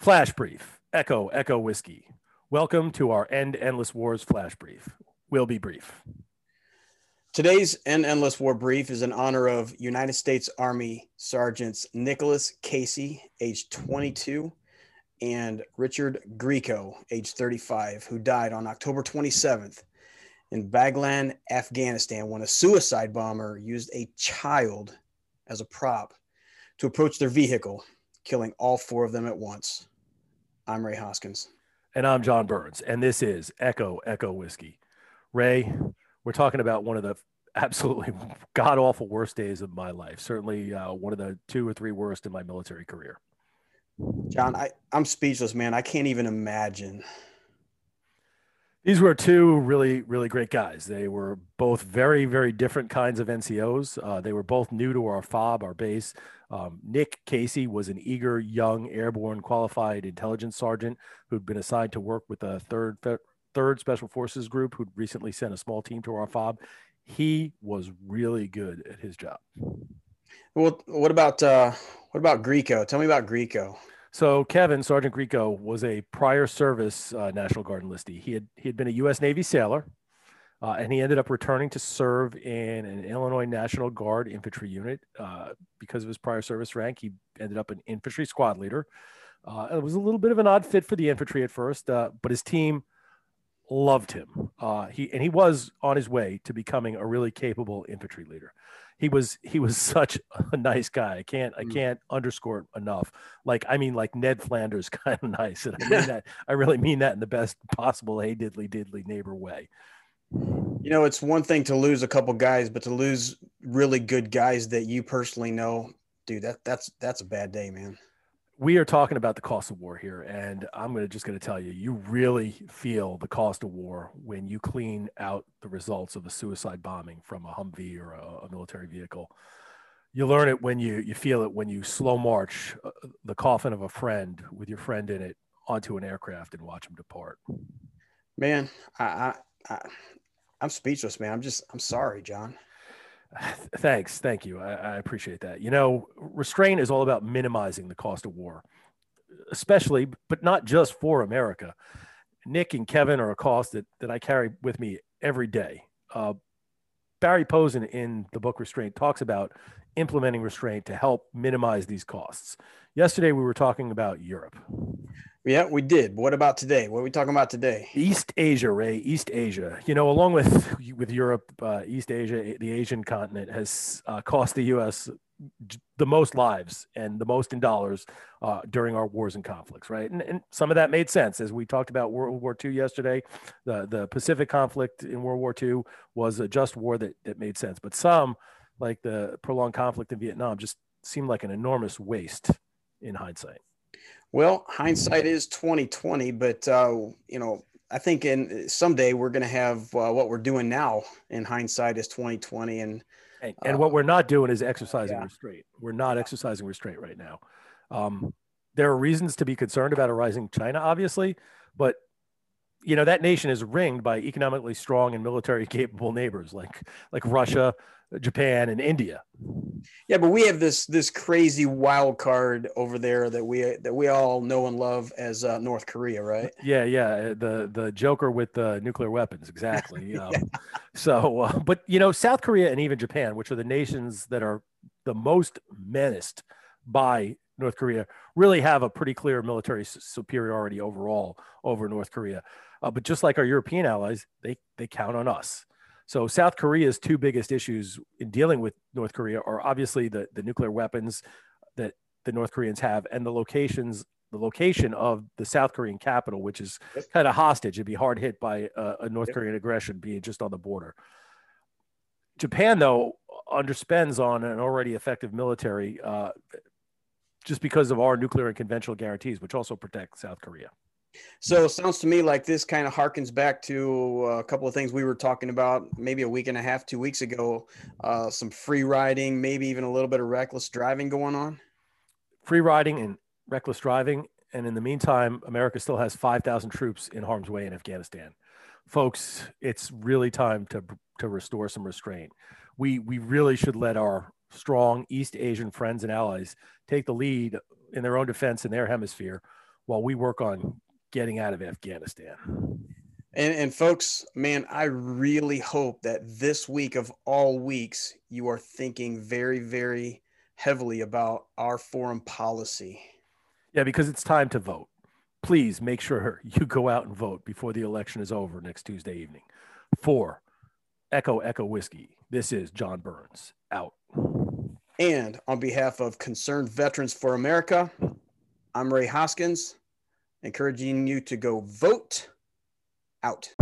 Flash brief. Echo, Echo Whiskey. Welcome to our End Endless Wars flash brief. We'll be brief. Today's End Endless War brief is in honor of United States Army Sergeants Nicholas Casey, age 22, and Richard Grieco, age 35, who died on October 27th in Baghlan, Afghanistan, when a suicide bomber used a child as a prop to approach their vehicle, killing all four of them at once. I'm Ray Hoskins. And I'm John Burns. And this is Echo, Echo Whiskey. Ray, we're talking about one of the absolutely god awful worst days of my life. Certainly uh, one of the two or three worst in my military career. John, I, I'm speechless, man. I can't even imagine these were two really, really great guys. They were both very, very different kinds of NCOs. Uh, they were both new to our FOB, our base. Um, Nick Casey was an eager, young, airborne, qualified intelligence sergeant who'd been assigned to work with a third, third Special Forces group who'd recently sent a small team to our FOB. He was really good at his job. Well, what about uh, what about Grieco? Tell me about Grieco. So Kevin Sergeant Grieco was a prior service uh, National Guard enlistee. He had he had been a U.S. Navy sailor, uh, and he ended up returning to serve in an Illinois National Guard infantry unit uh, because of his prior service rank. He ended up an infantry squad leader. Uh, it was a little bit of an odd fit for the infantry at first, uh, but his team loved him. Uh, he and he was on his way to becoming a really capable infantry leader he was he was such a nice guy. I can't I mm. can't underscore it enough. Like I mean, like Ned Flanders kind of nice, and I mean that I really mean that in the best possible hey diddly diddly neighbor way. You know, it's one thing to lose a couple guys, but to lose really good guys that you personally know, dude, that that's that's a bad day, man we are talking about the cost of war here, and I'm to just going to tell you, you really feel the cost of war when you clean out the results of a suicide bombing from a Humvee or a, a military vehicle. You learn it when you you feel it when you slow march uh, the coffin of a friend with your friend in it onto an aircraft and watch him depart. Man, I, I, I I'm speechless, man. I'm just I'm sorry, John. Thanks. Thank you. I, I, appreciate that. You know, restraint is all about minimizing the cost of war, especially, but not just for America. Nick and Kevin are a cost that, that I carry with me every day. Uh, Barry Posen in the book Restraint talks about implementing restraint to help minimize these costs. Yesterday, we were talking about Europe. Yeah, we did. What about today? What are we talking about today? East Asia, Ray. East Asia. You know, along with with Europe, uh, East Asia, the Asian continent has uh, cost the U.S. the most lives and the most in dollars uh, during our wars and conflicts, right? And, and, some of that made sense as we talked about World War II yesterday. The the Pacific conflict in World War II was a just war that that made sense, but some, like the prolonged conflict in Vietnam, just seemed like an enormous waste in hindsight. Well, hindsight is twenty twenty, but uh, you know, I think in someday we're going to have uh, what we're doing now in hindsight is twenty twenty, and and, and uh, what we're not doing is exercising yeah. restraint. We're not exercising restraint right now. Um, there are reasons to be concerned about a rising China, obviously, but you know that nation is ringed by economically strong and military capable neighbors like like Russia, Japan, and India. Yeah, but we have this this crazy wild card over there that we that we all know and love as uh, North Korea, right? Yeah, yeah, uh, the the Joker with the nuclear weapons, exactly. Um, yeah. So, uh, but you know, South Korea and even Japan, which are the nations that are the most menaced by North Korea, really have a pretty clear military superiority overall over North Korea. Uh, but just like our European allies, they they count on us. So South Korea's two biggest issues in dealing with North Korea are obviously the, the nuclear weapons that the North Koreans have and the locations, the location of the South Korean capital, which is kind of hostage. It'd be hard hit by a, a North Korean aggression being just on the border. Japan, though, underspends on an already effective military uh, just because of our nuclear and conventional guarantees, which also protect South Korea. So it sounds to me like this kind of harkens back to uh, a couple of things we were talking about maybe a week and a half, two weeks ago. Uh, some free riding, maybe even a little bit of reckless driving going on. Free riding and reckless driving. And in the meantime, America still has 5,000 troops in harm's way in Afghanistan. Folks, it's really time to, to restore some restraint. We, we really should let our strong East Asian friends and allies take the lead in their own defense in their hemisphere while we work on getting out of Afghanistan. And, and folks, man, I really hope that this week of all weeks, you are thinking very, very heavily about our foreign policy. Yeah, because it's time to vote. Please make sure you go out and vote before the election is over next Tuesday evening. For Echo Echo Whiskey, this is John Burns out. And on behalf of Concerned Veterans for America, I'm Ray Hoskins, encouraging you to go vote out.